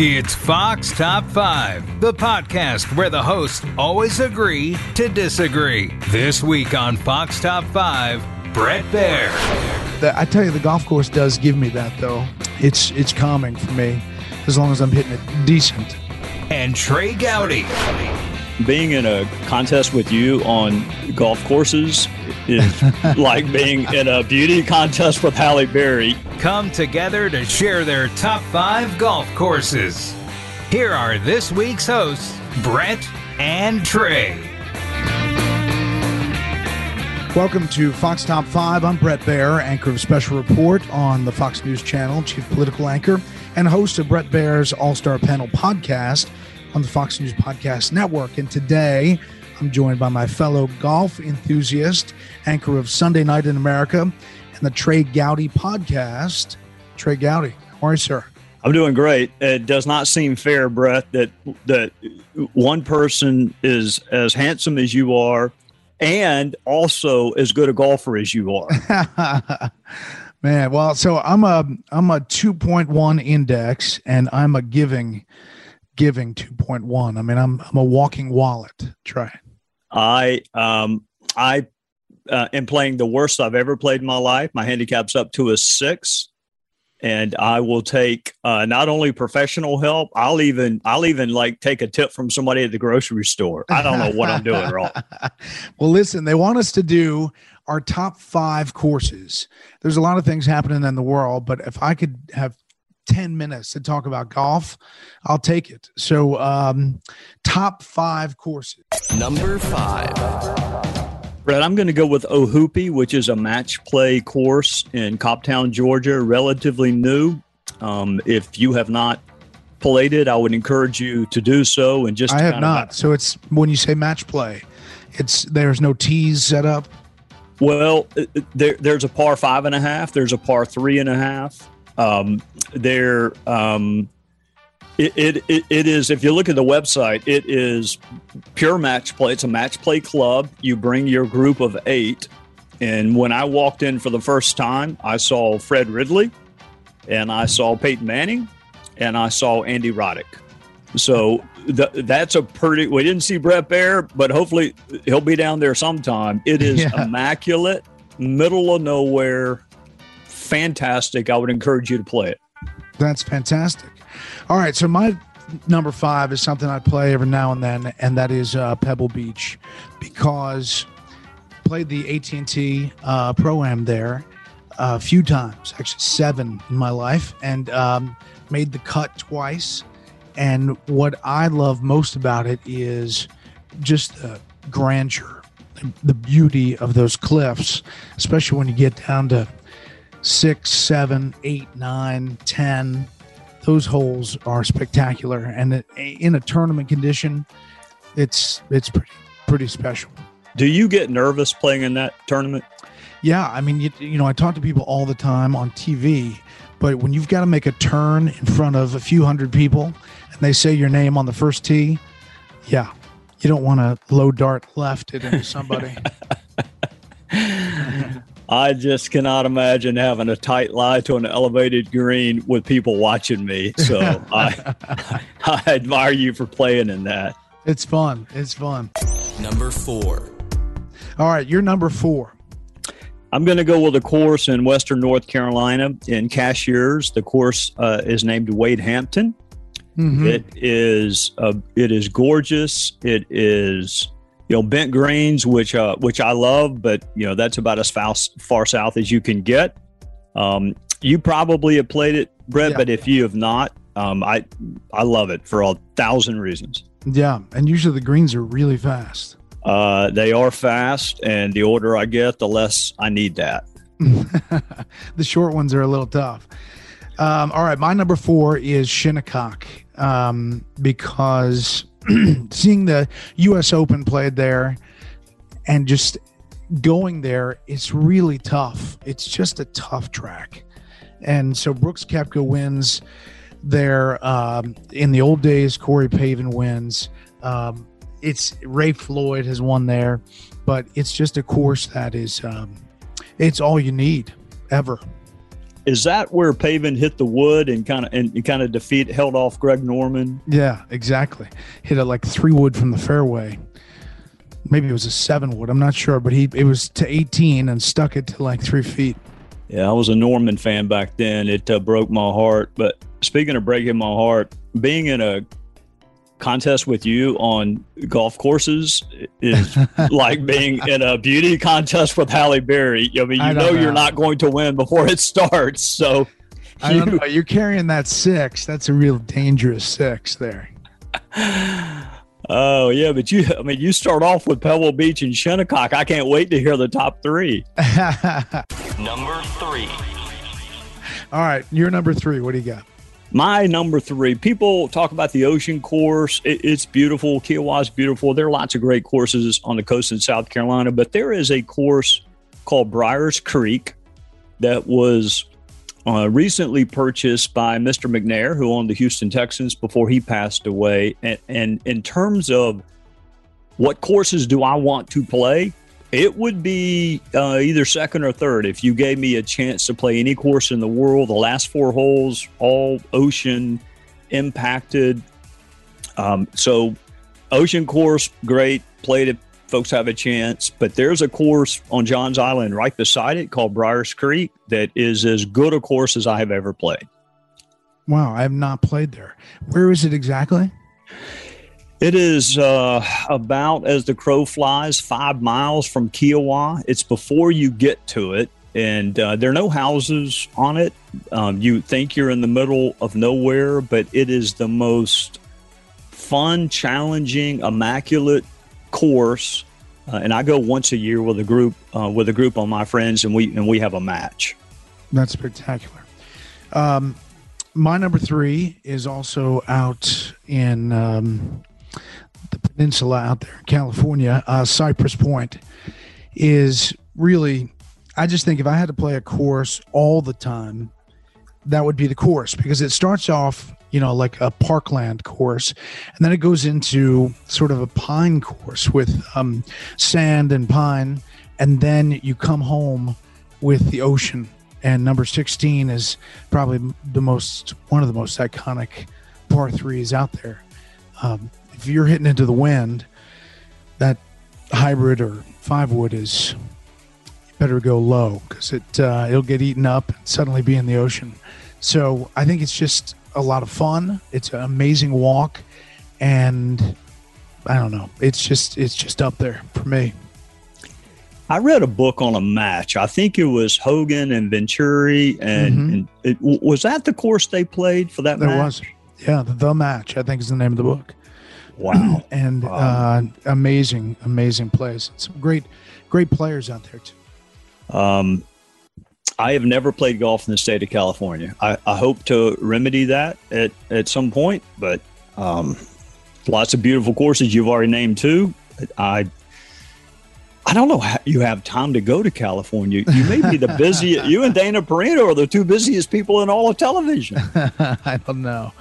It's Fox Top 5, the podcast where the hosts always agree to disagree. This week on Fox Top 5, Bret Baier. I tell you, the golf course does give me that, though. It's it's calming for me, as long as I'm hitting it decent. And Trey Gowdy. Being in a contest with you on golf courses is like being in a beauty contest with Halle Berry. Come together to share their top five golf courses. Here are this week's hosts, Bret and Trey. Welcome to Fox Top 5. I'm Bret Baier, anchor of Special Report on the Fox News Channel, chief political anchor, and host of Bret Baier's All Star Panel podcast on the Fox News Podcast Network. And today, I'm joined by my fellow golf enthusiast, anchor of Sunday Night in America and the Trey Gowdy podcast. Trey Gowdy, how are you, sir? I'm doing great. It does not seem fair, Bret, that that one person is as handsome as you are and also as good a golfer as you are. Man, well, so I'm a I'm a 2.1 index and I'm a giving giving 2.1. I mean, I'm I'm a walking wallet. Trey. I um I uh, am playing the worst I've ever played in my life. My handicap's up to a 6 and I will take uh, not only professional help. I'll even I'll even like take a tip from somebody at the grocery store. I don't know what I'm doing wrong. well, listen, they want us to do our top five courses. There's a lot of things happening in the world, but if I could have 10 minutes to talk about golf, I'll take it. So, um, top five courses. Number five. Bret, I'm going to go with Ohoopee, which is a match play course in Cobbtown, Georgia, relatively new. Um, if you have not played it, I would encourage you to do so. And just I have not. Of, so it's when you say match play, it's there's no tees set up. Well, there, there's a par five and a half. There's a par three and a half. Um, there, um, it, it, it, it is, if you look at the website, it is pure match play. It's a match play club. You bring your group of eight. And when I walked in for the first time, I saw Fred Ridley and I saw Peyton Manning and I saw Andy Roddick. So the, that's a pretty, we didn't see Bret Baier, but hopefully he'll be down there sometime. It is yeah. immaculate, middle of nowhere, fantastic. I would encourage you to play it. That's fantastic. All right, so my number five is something I play every now and then, and that is uh, Pebble Beach, because played the AT and T uh, pro am there a few times, actually seven in my life, and um, made the cut twice. And what I love most about it is just the grandeur, the beauty of those cliffs, especially when you get down to six, seven, eight, nine, ten those holes are spectacular, and in a tournament condition, it's it's pretty pretty special. Do you get nervous playing in that tournament? Yeah, I mean, you, you know, I talk to people all the time on TV, but when you've got to make a turn in front of a few hundred people, and they say your name on the first tee, yeah, you don't want to low dart left it into somebody. I just cannot imagine having a tight lie to an elevated green with people watching me. So I, I admire you for playing in that. It's fun. It's fun. Number four. All right, you're number four. I'm going to go with a course in Western North Carolina in Cashiers. The course uh, is named Wade Hampton. Mm-hmm. It is uh, it is gorgeous. It is you know bent greens, which uh, which I love, but you know that's about as far, far south as you can get. Um, you probably have played it, Bret, yeah. but if you have not, um, I I love it for a thousand reasons. Yeah, and usually the greens are really fast. Uh, they are fast, and the older I get, the less I need that. the short ones are a little tough. Um, all right, my number four is Shinnecock um, because seeing the U.S. Open played there and just going there, it's really tough. It's just a tough track. And so Brooks Koepka wins there. Um, in the old days, Corey Pavin wins. Um, it's Ray Floyd has won there, but it's just a course that is, um, it's all you need ever. Is that where Pavin hit the wood and kind of and kind of defeat held off Greg Norman? Yeah, exactly. Hit it like three wood from the fairway. Maybe it was a seven wood. I'm not sure, but he it was to 18 and stuck it to like three feet. Yeah, I was a Norman fan back then. It uh, broke my heart. But speaking of breaking my heart, being in a contest with you on golf courses is like being in a beauty contest with Halle Berry. I mean, you I know, know, you're not going to win before it starts. So I you, don't know. You're carrying that six. That's a real dangerous six there. Oh yeah, but you I mean you start off with Pebble Beach and Shinnecock. I can't wait to hear the top three. number three. All right, you're number three. What do you got? My number three. People talk about the ocean course. It, it's beautiful. Kiawah's beautiful. There are lots of great courses on the coast in South Carolina, but there is a course called Briars Creek that was uh, recently purchased by Mr. McNair, who owned the Houston Texans before he passed away. And, and in terms of what courses do I want to play, it would be uh, either second or third. If you gave me a chance to play any course in the world, the last four holes, all ocean impacted. Um, so, ocean course, great. Played it folks have a chance. But there's a course on Johns Island right beside it called Briars Creek that is as good a course as I have ever played. Wow, I have not played there. Where is it exactly? It is uh, about as the crow flies, five miles from Kiawah. It's before you get to it, and uh, there are no houses on it. Um, you think you're in the middle of nowhere, but it is the most fun, challenging, immaculate course, uh, and I go once a year with a group uh, with a group of my friends, and we and we have a match. That's spectacular. Um, my number three is also out in um, peninsula out there in California. Uh, Cypress Point is really. I just think if I had to play a course all the time, that would be the course because it starts off you know, like a parkland course. And then it goes into sort of a pine course with um, sand and pine. And then you come home with the ocean. And number 16 is probably the most, one of the most iconic par threes out there. Um, if you're hitting into the wind, that hybrid or five wood is better go low because it uh, it'll get eaten up and suddenly be in the ocean. So I think it's just a lot of fun. It's an amazing walk, and I don't know. It's just it's just up there for me. I read a book on a match. I think it was Hogan and Venturi, and, mm-hmm. and it, was that the course they played for that. There match? was, yeah, the, match. I think is the name of the book. Wow, and uh, amazing, amazing plays. Some great, great players out there too. Um, I have never played golf in the state of California. I, I hope to remedy that at, at some point, but um, lots of beautiful courses you've already named too. I I don't know how you have time to go to California. You may be the busiest. you and Dana Perino are the two busiest people in all of television. I don't know.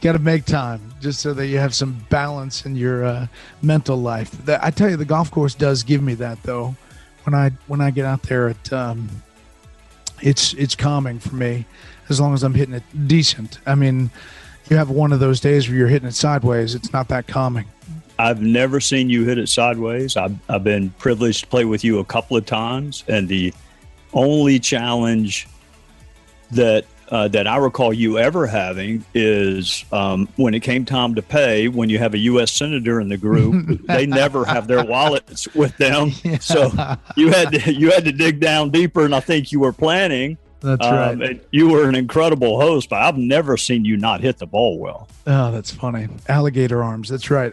Got to make time just so that you have some balance in your uh, mental life. The, I tell you, the golf course does give me that though. When I when I get out there um, it's it's calming for me as long as I'm hitting it decent. I mean, you have one of those days where you're hitting it sideways, it's not that calming. I've never seen you hit it sideways. I've, I've been privileged to play with you a couple of times, and the only challenge that uh, that I recall you ever having is um, when it came time to pay. When you have a U.S. senator in the group, they never have their wallets with them, yeah. so you had to you had to dig down deeper. And I think you were planning. That's um, right. you were an incredible host, but I've never seen you not hit the ball well. Oh, that's funny. Alligator arms. That's right.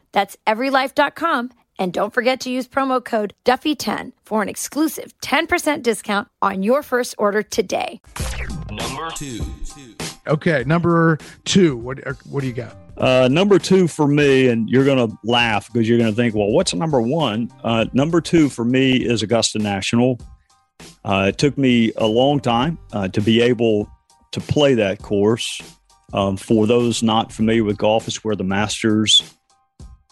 That's everylife.com. And don't forget to use promo code Duffy10 for an exclusive 10% discount on your first order today. Number two. Okay, number two. What what do you got? Uh, number two for me, and you're going to laugh because you're going to think, well, what's number one? Uh, number two for me is Augusta National. Uh, it took me a long time uh, to be able to play that course. Um, for those not familiar with golf, it's where the Masters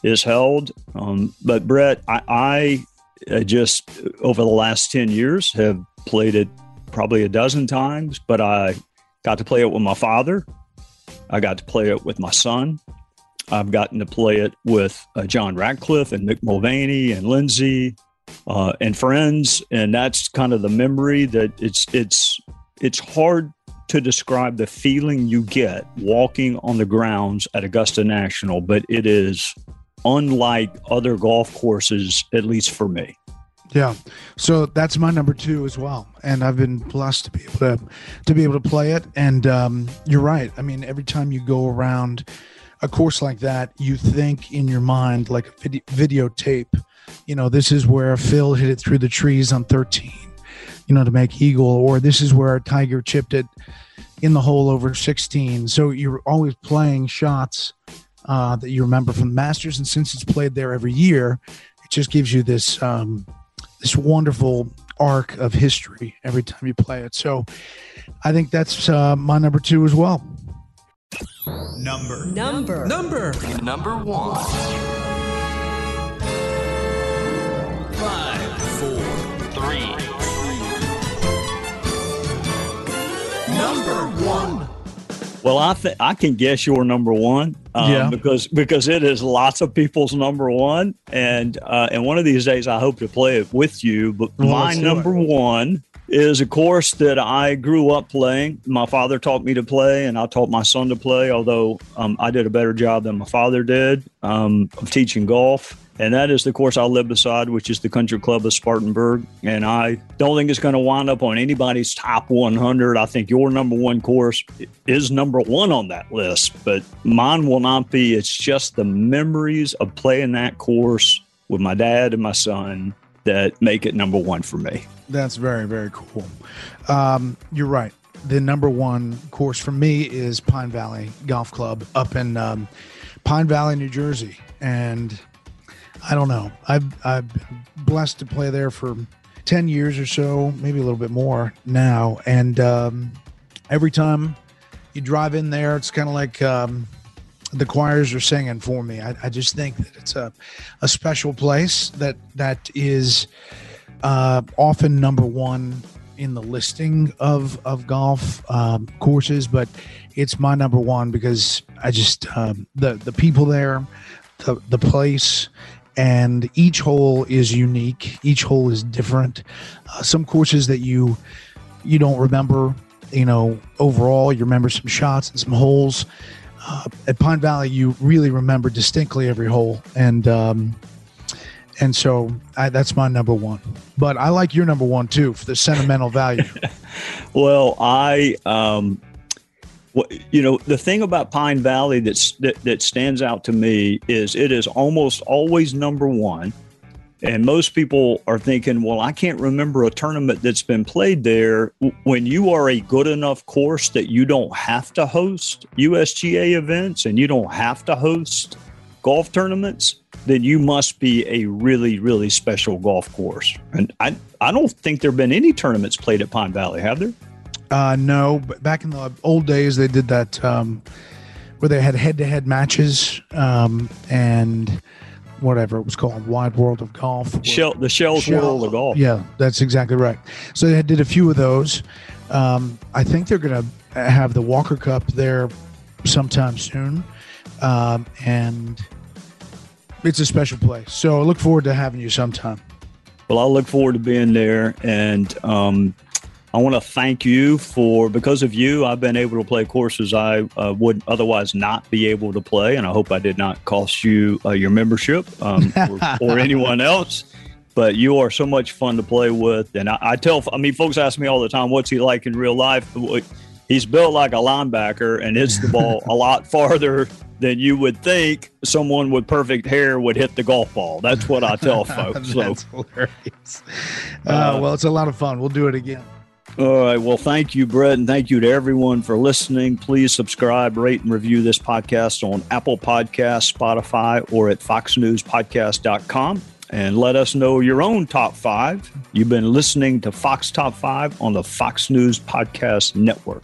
is held. Um, but Bret, I, I uh, just over the last 10 years have played it probably a dozen times, but I got to play it with my father. I got to play it with my son. I've gotten to play it with uh, John Ratcliffe and Mick Mulvaney and Lindsay uh, and friends, and that's kind of the memory that it's it's it's hard to describe the feeling you get walking on the grounds at Augusta National, but it is unlike other golf courses, at least for me. Yeah, so that's my number two as well, and I've been blessed to be able to to be able to play it. And um, you're right. I mean, every time you go around a course like that, you think in your mind like a video, videotape. You know, this is where Phil hit it through the trees on 13. You know, to make eagle, or this is where Tiger chipped it in the hole over 16. So you're always playing shots uh, that you remember from the Masters, and since it's played there every year, it just gives you this um, this wonderful arc of history every time you play it. So I think that's uh, my number two as well. Number. Number. Number. Number one. Well, I think I can guess your number one, um, Yeah. because because it is lots of people's number one, and uh, and one of these days I hope to play it with you. But Well, my number it. one is a course that I grew up playing. My father taught me to play, and I taught my son to play. Although um, I did a better job than my father did um, of teaching golf. And that is the course I live beside, which is the Country Club of Spartanburg. And I don't think it's going to wind up on anybody's top 100. I think your number one course is number one on that list, but mine will not be. It's just the memories of playing that course with my dad and my son that make it number one for me. That's very, very cool. Um, you're right. The number one course for me is Pine Valley Golf Club up in um, Pine Valley, New Jersey. And I don't know. I've, I've been blessed to play there for 10 years or so, maybe a little bit more now. And um, every time you drive in there, it's kind of like um, the choirs are singing for me. I, I just think that it's a, a special place that that is uh, often number one in the listing of of golf um, courses, but it's my number one because I just um, the the people there, the the place, and each hole is unique. Each hole is different. Uh, some courses that you you don't remember, you know, overall, you remember some shots and some holes. Uh, at Pine Valley, you really remember distinctly every hole, and um, and so I, that's my number one. But I like your number one too for the sentimental value. Well, I, um, you know, the thing about Pine Valley that's, that that stands out to me is it is almost always number one. And most people are thinking, well, I can't remember a tournament that's been played there. When you are a good enough course that you don't have to host USGA events and you don't have to host golf tournaments, then you must be a really, really special golf course. And I, I don't think there have been any tournaments played at Pine Valley, have there? Uh, no, but back in the old days, they did that um, where they had head-to-head matches um, and whatever it was called, Wide World of Golf. Shell, the Shells Shell- World of Golf. Yeah, that's exactly right. So they did a few of those. Um, I think they're going to have the Walker Cup there sometime soon, um, and it's a special place. So I look forward to having you sometime. Well, I look forward to being there. And um, I want to thank you for because of you, I've been able to play courses I uh, would otherwise not be able to play, and I hope I did not cost you uh, your membership um, or, or, anyone else. But you are so much fun to play with, and I, I, tell I mean, folks ask me all the time, "What's he like in real life?" He's built like a linebacker and hits the ball a lot farther than you would think someone with perfect hair would hit the golf ball. That's what I tell folks. That's so. hilarious. Uh, well, it's a lot of fun. We'll do it again. All right. Well, thank you, Bret, and thank you to everyone for listening. Please subscribe, rate, and review this podcast on Apple Podcasts, Spotify, or at foxnewspodcast.com. And let us know your own top five. You've been listening to Fox Top 5 on the Fox News Podcast Network.